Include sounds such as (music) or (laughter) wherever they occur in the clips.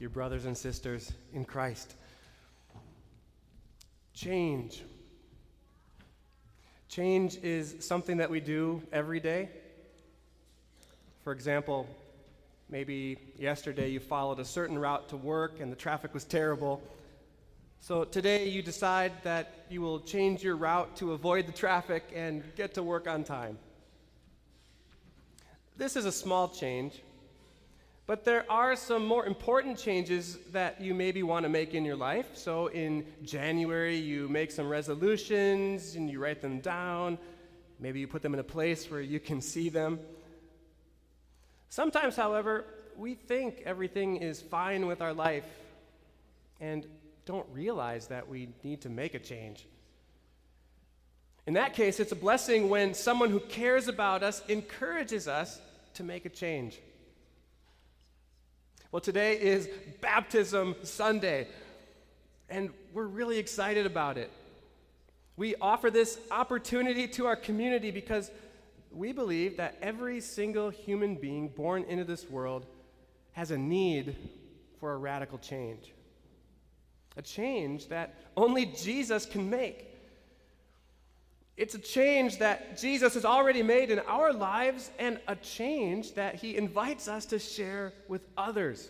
dear brothers and sisters in Christ. Change. Change is something that we do every day. For example, maybe yesterday you followed a certain route to work and the traffic was terrible. So today you decide that you will change your route to avoid the traffic and get to work on time. This is a small change, but there are some more important changes that you maybe want to make in your life. So in January, you make some resolutions and you write them down. Maybe you put them in a place where you can see them. Sometimes, however, we think everything is fine with our life and don't realize that we need to make a change. In that case, it's a blessing when someone who cares about us encourages us to make a change. Well, today is Baptism Sunday, and we're really excited about it. We offer this opportunity to our community because we believe that every single human being born into this world has a need for a radical change a change that only Jesus can make. It's a change that Jesus has already made in our lives and a change that he invites us to share with others.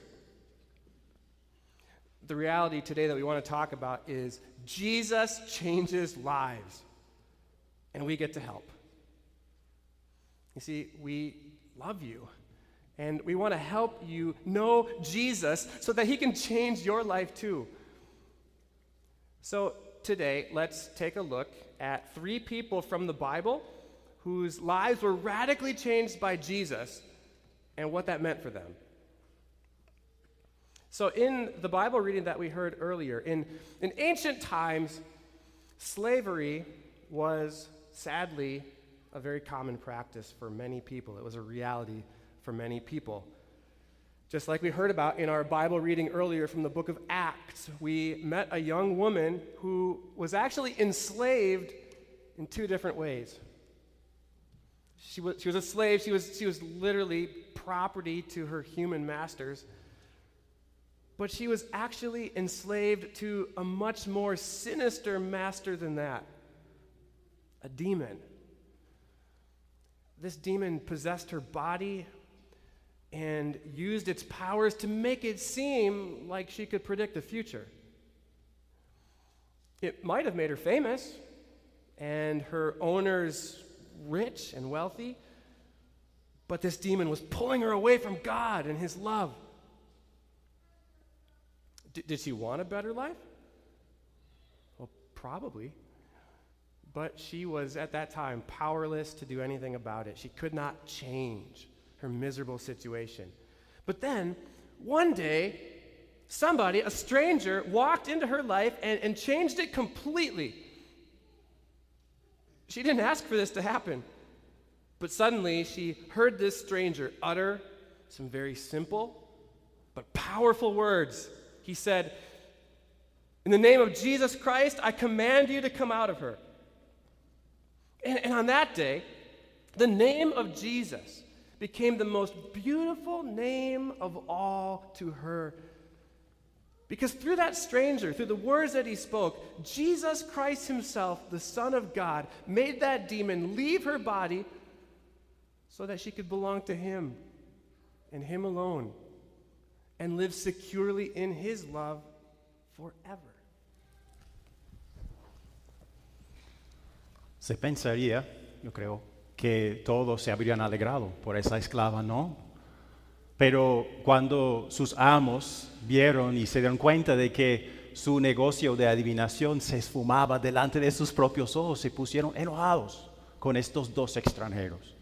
The reality today that we want to talk about is Jesus changes lives, and we get to help. You see, we love you, and we want to help you know Jesus so that he can change your life too. So today, let's take a look at three people from the Bible whose lives were radically changed by Jesus and what that meant for them. So, in the Bible reading that we heard earlier, in, in ancient times, slavery was sadly a very common practice for many people. It was a reality for many people. Just like we heard about in our Bible reading earlier from the book of Acts, we met a young woman who was actually enslaved in two different ways. She was, she was a slave, she was, she was literally property to her human masters. But she was actually enslaved to a much more sinister master than that a demon. This demon possessed her body, and used its powers to make it seem like she could predict the future. It might have made her famous and her owners rich and wealthy, but this demon was pulling her away from God and His love. D- did she want a better life? Well, probably. But she was at that time powerless to do anything about it. She could not change her miserable situation. But then, one day, somebody, a stranger, walked into her life and, and changed it completely. She didn't ask for this to happen. But suddenly, she heard this stranger utter some very simple but powerful words. He said, In the name of Jesus Christ, I command you to come out of her. And, and on that day, the name of Jesus became the most beautiful name of all to her. Because through that stranger, through the words that he spoke, Jesus Christ himself, the Son of God, made that demon leave her body so that she could belong to him and him alone and live securely in his love forever. Se pensaría, yo creo, que todos se habrían alegrado por esa esclava, ¿no? Pero cuando sus amos vieron y se dieron cuenta de que su negocio de adivinación se esfumaba delante de sus propios ojos, se pusieron enojados con estos dos extranjeros.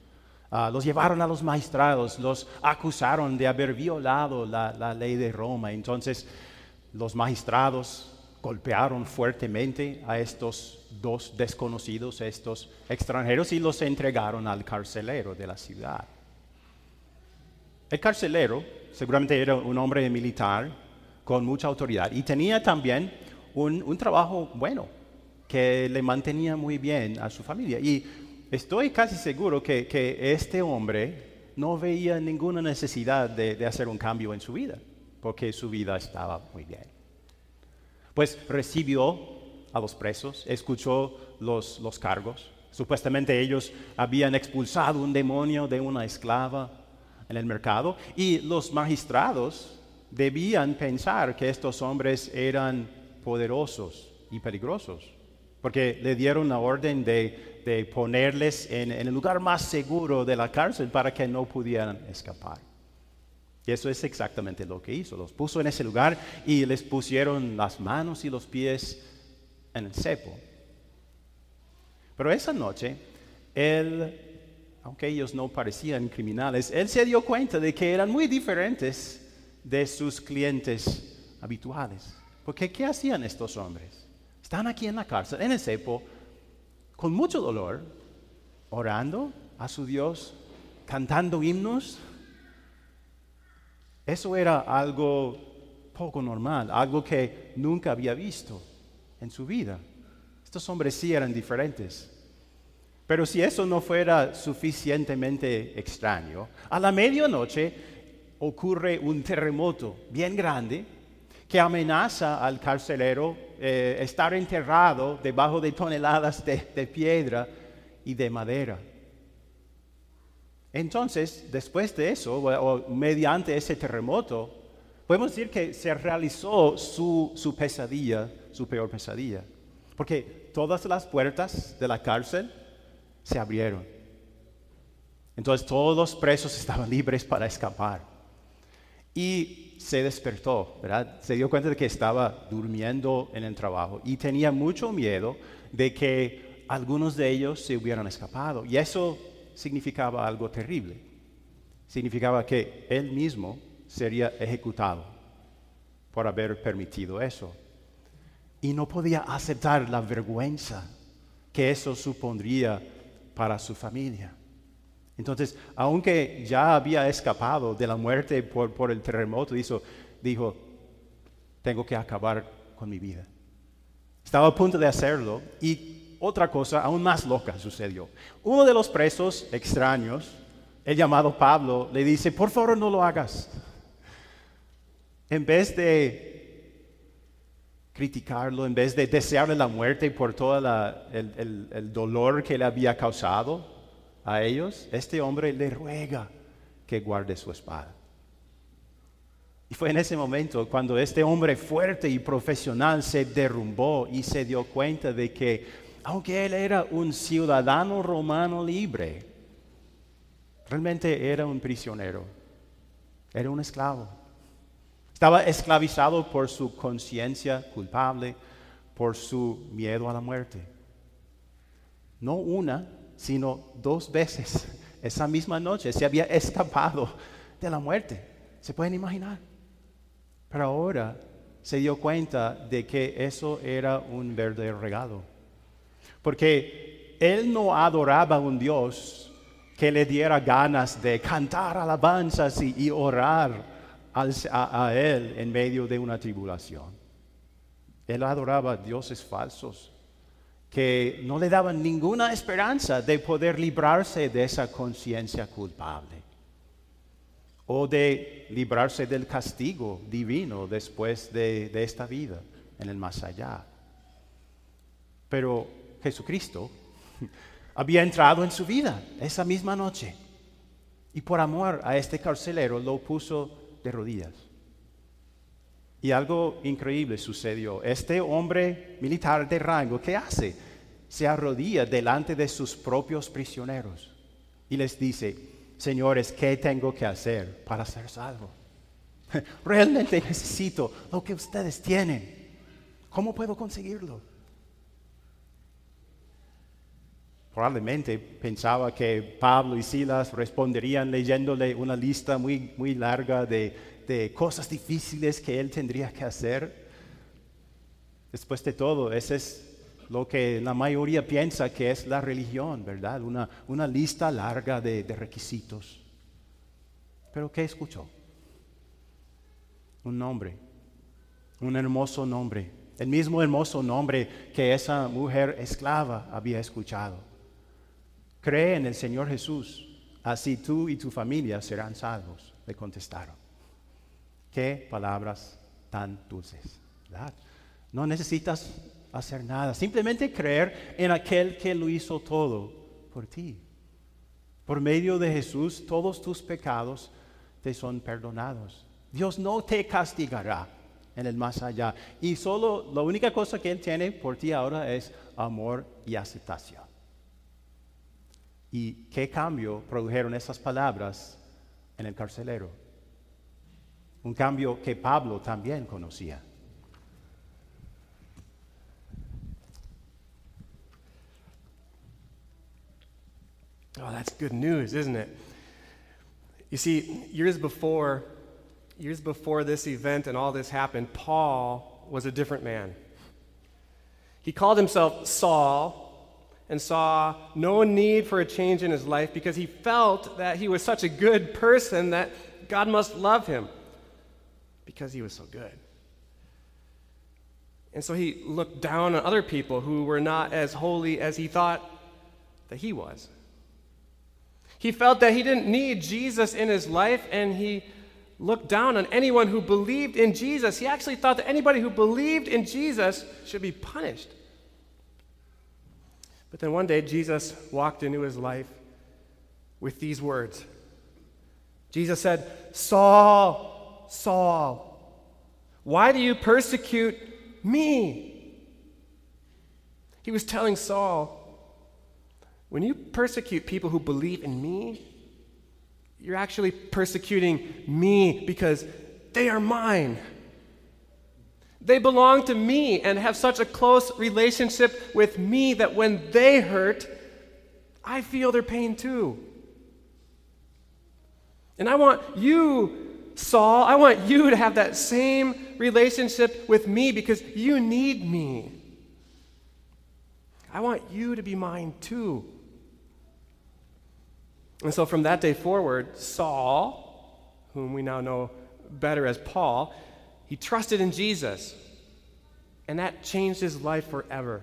Ah, los llevaron a los magistrados, los acusaron de haber violado la, la ley de Roma. Entonces los magistrados golpearon fuertemente a estos dos desconocidos, estos extranjeros, y los entregaron al carcelero de la ciudad. El carcelero seguramente era un hombre militar con mucha autoridad y tenía también un, trabajo bueno que le mantenía muy bien a su familia. Y estoy casi seguro que, este hombre no veía ninguna necesidad de, de hacer un cambio en su vida. porque su vida estaba muy bien. Pues recibió a los presos, escuchó los, los cargos. Supuestamente ellos habían expulsado un demonio de una esclava en el mercado y los magistrados debían pensar que estos hombres eran poderosos y peligrosos, porque le dieron la orden de, ponerles en, en el lugar más seguro de la cárcel para que no pudieran escapar. Y eso es exactamente lo que hizo. Los puso en ese lugar y les pusieron las manos y los pies en el cepo. Pero esa noche, él, aunque ellos no parecían criminales, él se dio cuenta de que eran muy diferentes de sus clientes habituales. Porque ¿qué hacían estos hombres? Están aquí en la cárcel, en el cepo, con mucho dolor, orando a su Dios, cantando himnos. Eso era algo poco normal, algo que nunca había visto en su vida. Estos hombres sí eran diferentes. Pero si eso no fuera suficientemente extraño, a la medianoche ocurre un terremoto bien grande que amenaza al carcelero eh, estar enterrado debajo de toneladas de, piedra y de madera. Entonces, después de eso, o, mediante ese terremoto, podemos decir que se realizó su, pesadilla, su peor pesadilla. Porque todas las puertas de la cárcel se abrieron. Entonces todos los presos estaban libres para escapar. Y se despertó, ¿verdad? Se dio cuenta de que estaba durmiendo en el trabajo y tenía mucho miedo de que algunos de ellos se hubieran escapado. Y eso significaba algo terrible. Significaba que él mismo sería ejecutado por haber permitido eso. Y no podía aceptar la vergüenza que eso supondría para su familia. Entonces, aunque ya había escapado de la muerte por, el terremoto, dijo, dijo, tengo que acabar con mi vida. Estaba a punto de hacerlo y otra cosa aún más loca sucedió. Uno de los presos extraños, el llamado Pablo, le dice, por favor no lo hagas. En vez de criticarlo, en vez de desearle la muerte por todo el dolor que le había causado, a ellos, este hombre le ruega que guarde su espada. Y fue en ese momento cuando este hombre fuerte y profesional se derrumbó y se dio cuenta de que, aunque él era un ciudadano romano libre, realmente era un prisionero, era un esclavo. Estaba esclavizado por su conciencia culpable, por su miedo a la muerte. No una, sino dos veces (laughs) esa misma noche se había escapado de la muerte. ¿Se pueden imaginar? Pero ahora se dio cuenta de que eso era un verdadero regalo. Porque él no adoraba a un Dios que le diera ganas de cantar alabanzas y, orar a él en medio de una tribulación. Él adoraba a dioses falsos que no le daban ninguna esperanza de poder librarse de esa conciencia culpable o de librarse del castigo divino después de, de, esta vida en el más allá. Pero Jesucristo había entrado en su vida esa misma noche y por amor a este carcelero lo puso de rodillas. Y algo increíble sucedió. Este hombre militar de rango, ¿qué hace? Se arrodilla delante de sus propios prisioneros y les dice, señores, ¿qué tengo que hacer para ser salvo? (laughs) Realmente necesito lo que ustedes tienen. ¿Cómo puedo conseguirlo? Probablemente pensaba que Pablo y Silas responderían leyéndole una lista muy, muy larga de, de cosas difíciles que él tendría que hacer. Después de todo, ese es lo que la mayoría piensa que es la religión, ¿verdad? Una, una lista larga de, de requisitos. Pero ¿qué escuchó? Un nombre, un hermoso nombre, el mismo hermoso nombre que esa mujer esclava había escuchado. Cree en el Señor Jesús, así tú y tu familia serán salvos, le contestaron. Qué palabras tan dulces. No necesitas hacer nada, simplemente creer en aquel que lo hizo todo por ti. Por medio de Jesús, todos tus pecados te son perdonados. Dios no te castigará en el más allá. Y solo la única cosa que Él tiene por ti ahora es amor y aceptación. ¿Y qué cambio produjeron esas palabras en el carcelero? Un cambio que Pablo también conocía. Oh, that's good news, isn't it? You see, years before, years before this event and all this happened, Paul was a different man. He called himself Saul and saw no need for a change in his life because he felt that he was such a good person that God must love him because he was so good. And so he looked down on other people who were not as holy as he thought that he was. He felt that he didn't need Jesus in his life, and he looked down on anyone who believed in Jesus. He actually thought that anybody who believed in Jesus should be punished. But then one day, Jesus walked into his life with these words Jesus said, Saul, Saul, why do you persecute me? He was telling Saul, when you persecute people who believe in me, you're actually persecuting me because they are mine. They belong to me and have such a close relationship with me that when they hurt, I feel their pain too. And I want you, Saul, I want you to have that same relationship with me because you need me. I want you to be mine too. And so from that day forward, Saul, whom we now know better as Paul, he trusted in Jesus. And that changed his life forever.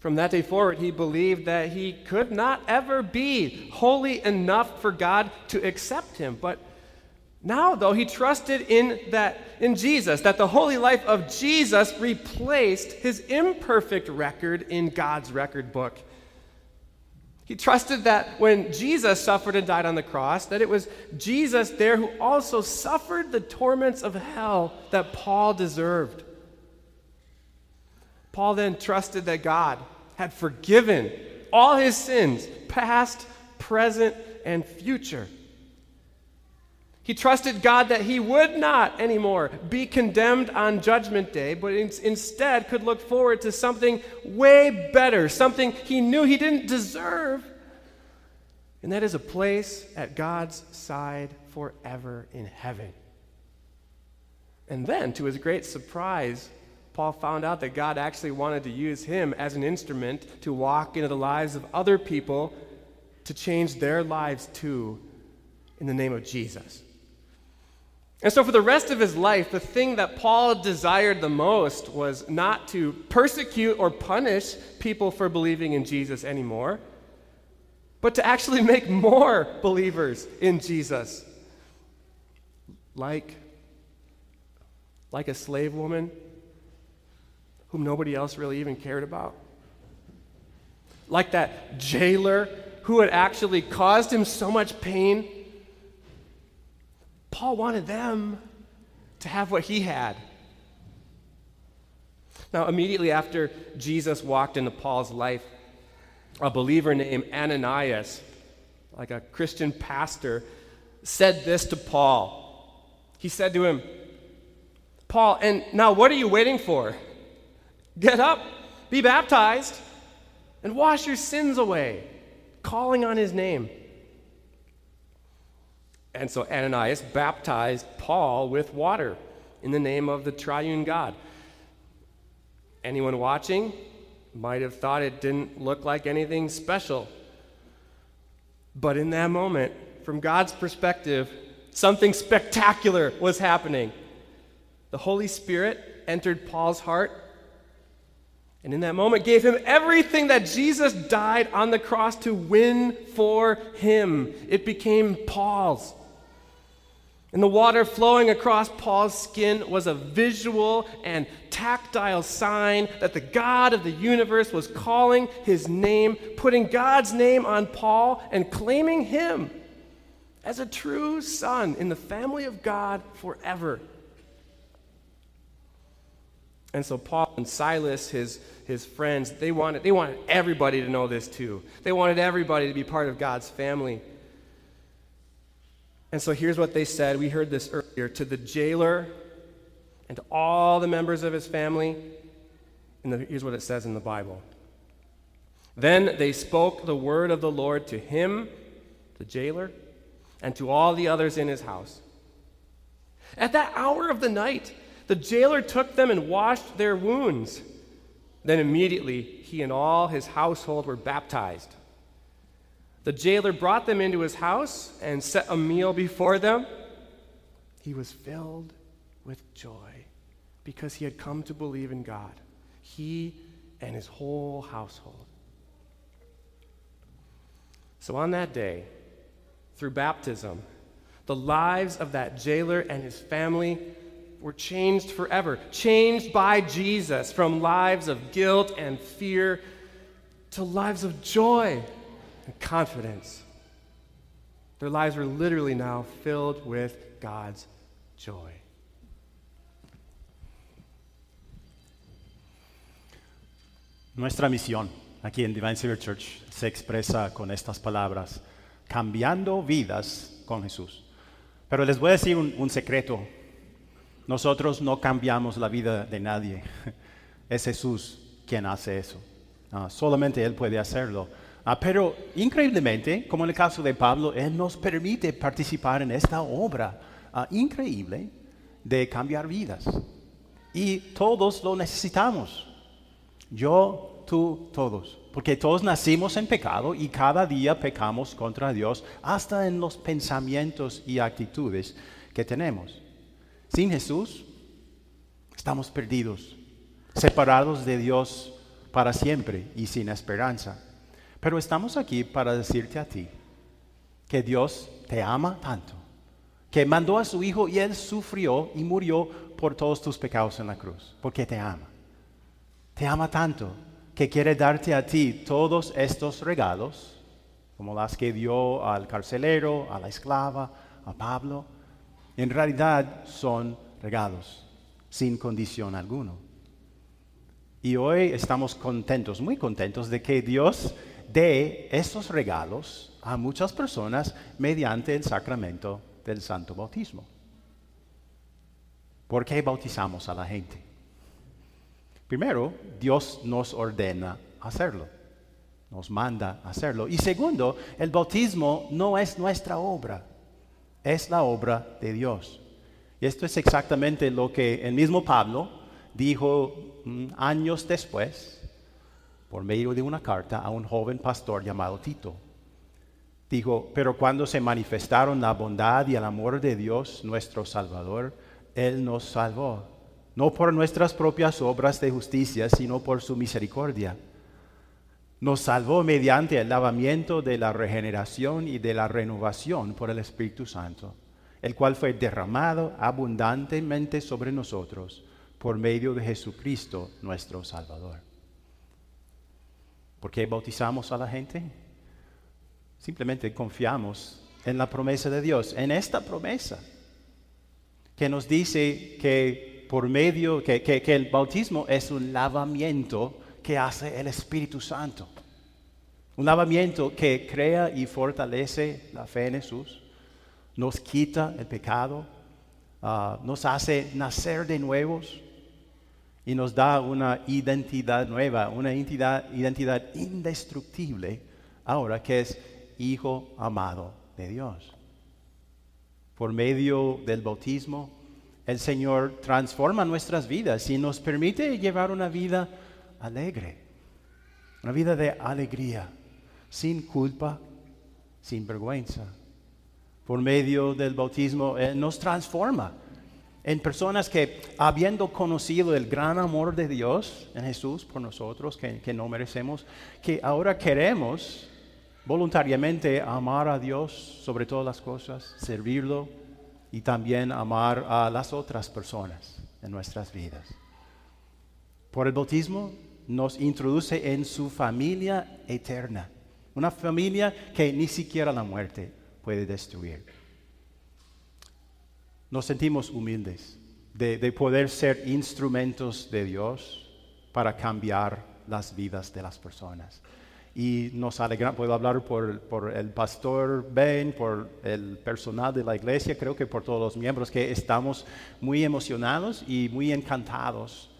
From that day forward, he believed that he could not ever be holy enough for God to accept him. But now, though, he trusted in that in Jesus, that the holy life of Jesus replaced his imperfect record in God's record book. He trusted that when Jesus suffered and died on the cross, that it was Jesus there who also suffered the torments of hell that Paul deserved. Paul then trusted that God had forgiven all his sins, past, present, and future. He trusted God that he would not anymore be condemned on Judgment Day, but in- instead could look forward to something way better, something he knew he didn't deserve. And that is a place at God's side forever in heaven. And then, to his great surprise, Paul found out that God actually wanted to use him as an instrument to walk into the lives of other people to change their lives too in the name of Jesus. And so, for the rest of his life, the thing that Paul desired the most was not to persecute or punish people for believing in Jesus anymore, but to actually (laughs) make more believers in Jesus. Like, like a slave woman whom nobody else really even cared about. Like that jailer who had actually caused him so much pain Paul wanted them to have what he had. Now, immediately after Jesus walked into Paul's life, a believer named Ananias, like a Christian pastor, said this to Paul. He said to him, Paul, and now what are you waiting for? Get up, be baptized, and wash your sins away, calling on his name. And so Ananias baptized Paul with water in the name of the triune God. Anyone watching might have thought it didn't look like anything special. But in that moment, from God's perspective, something spectacular was happening. The Holy Spirit entered Paul's heart and in that moment gave him everything that Jesus died on the cross to win for him. It became Paul's. And the water flowing across Paul's skin was a visual and tactile sign that the God of the universe was calling his name, putting God's name on Paul, and claiming him as a true son in the family of God forever. And so Paul and Silas, his, his friends, they wanted, they wanted everybody to know this too. They wanted everybody to be part of God's family. And so here's what they said. We heard this earlier to the jailer and to all the members of his family. And the, here's what it says in the Bible. Then they spoke the word of the Lord to him, the jailer, and to all the others in his house. At that hour of the night, the jailer took them and washed their wounds. Then immediately he and all his household were baptized. The jailer brought them into his house and set a meal before them. He was filled with joy because he had come to believe in God, he and his whole household. So on that day, through baptism, the lives of that jailer and his family were changed forever, changed by Jesus from lives of guilt and fear to lives of joy and confidence. Their lives were literally now filled with God's joy. Nuestra misión aquí en Divine Savior Church se expresa con estas palabras, cambiando vidas con Jesús. Pero les voy a decir un, un secreto. Nosotros no cambiamos la vida de nadie. (laughs) Es Jesús quien hace eso. Ah, solamente Él puede hacerlo. Ah, pero increíblemente, como en el caso de Pablo, Él nos permite participar en esta obra ah, increíble de cambiar vidas. Y todos lo necesitamos. Yo, tú, todos. Porque todos nacimos en pecado y cada día pecamos contra Dios, hasta en los pensamientos y actitudes que tenemos. Sin Jesús, estamos perdidos, separados de Dios para siempre y sin esperanza. Pero estamos aquí para decirte a ti que Dios te ama tanto, que mandó a su Hijo y Él sufrió y murió por todos tus pecados en la cruz, porque te ama. Te ama tanto que quiere darte a ti todos estos regalos, como las que dio al carcelero, a la esclava, a Pablo. En realidad son regalos, sin condición alguna. Y hoy estamos contentos, muy contentos de que Dios de estos regalos a muchas personas mediante el sacramento del santo bautismo. ¿Por qué bautizamos a la gente? Primero, Dios nos ordena hacerlo, nos manda hacerlo. Y segundo, el bautismo no es nuestra obra, es la obra de Dios. Y esto es exactamente lo que el mismo Pablo dijo mm, años después por medio de una carta a un joven pastor llamado Tito. Dijo, pero cuando se manifestaron la bondad y el amor de Dios, nuestro Salvador, Él nos salvó, no por nuestras propias obras de justicia, sino por su misericordia. Nos salvó mediante el lavamiento de la regeneración y de la renovación por el Espíritu Santo, el cual fue derramado abundantemente sobre nosotros por medio de Jesucristo, nuestro Salvador. ¿Por qué bautizamos a la gente? Simplemente confiamos en la promesa de Dios, en esta promesa que nos dice que por medio, que, que el bautismo es un lavamiento que hace el Espíritu Santo. Un lavamiento que crea y fortalece la fe en Jesús, nos quita el pecado, ah, nos hace nacer de nuevos, y nos da una identidad nueva, una identidad, indestructible ahora que es hijo amado de Dios. Por medio del bautismo, el Señor transforma nuestras vidas y nos permite llevar una vida alegre, una vida de alegría, sin culpa, sin vergüenza. Por medio del bautismo, Él nos transforma en personas que, habiendo conocido el gran amor de Dios en Jesús por nosotros, que, no merecemos, que ahora queremos voluntariamente amar a Dios sobre todas las cosas, servirlo y también amar a las otras personas en nuestras vidas. Por el bautismo nos introduce en su familia eterna, una familia que ni siquiera la muerte puede destruir. Nos sentimos humildes de, poder ser instrumentos de Dios para cambiar las vidas de las personas. Y nos alegra, puedo hablar por, por, el pastor Ben, por el personal de la iglesia, creo que por todos los miembros, que estamos muy emocionados y muy encantados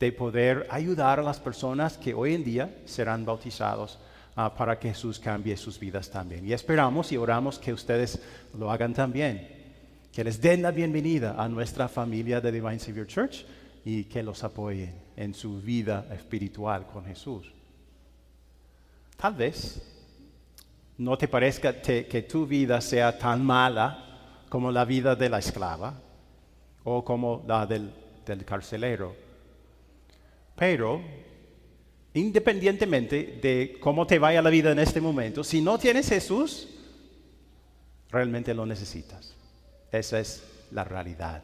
de poder ayudar a las personas que hoy en día serán bautizados ah, para que Jesús cambie sus vidas también. Y esperamos y oramos que ustedes lo hagan también, que les den la bienvenida a nuestra familia de Divine Savior Church y que los apoyen en su vida espiritual con Jesús. Tal vez no te parezca que tu vida sea tan mala como la vida de la esclava o como la del carcelero pero, independientemente de cómo te vaya la vida en este momento, si no tienes Jesús, realmente lo necesitas. Esa es la realidad.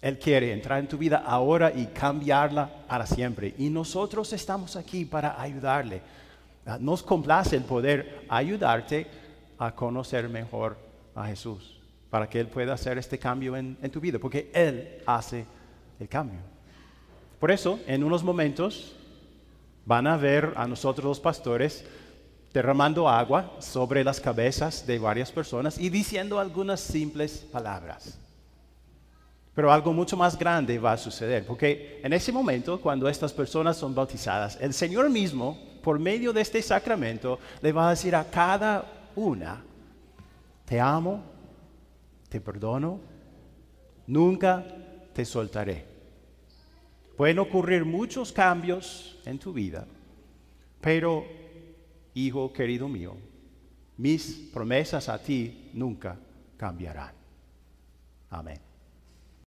Él quiere entrar en tu vida ahora y cambiarla para siempre. Y nosotros estamos aquí para ayudarle. Ah, nos complace el poder ayudarte a conocer mejor a Jesús, para que Él pueda hacer este cambio en, en tu vida, porque Él hace el cambio. Por eso, en unos momentos van a ver a nosotros los pastores derramando agua sobre las cabezas de varias personas y diciendo algunas simples palabras. Pero algo mucho más grande va a suceder, porque en ese momento, cuando estas personas son bautizadas, el Señor mismo, por medio de este sacramento, le va a decir a cada una, te amo, te perdono, nunca te soltaré. Pueden ocurrir muchos cambios en tu vida, pero, hijo querido mío, mis promesas a ti nunca cambiarán. Amén.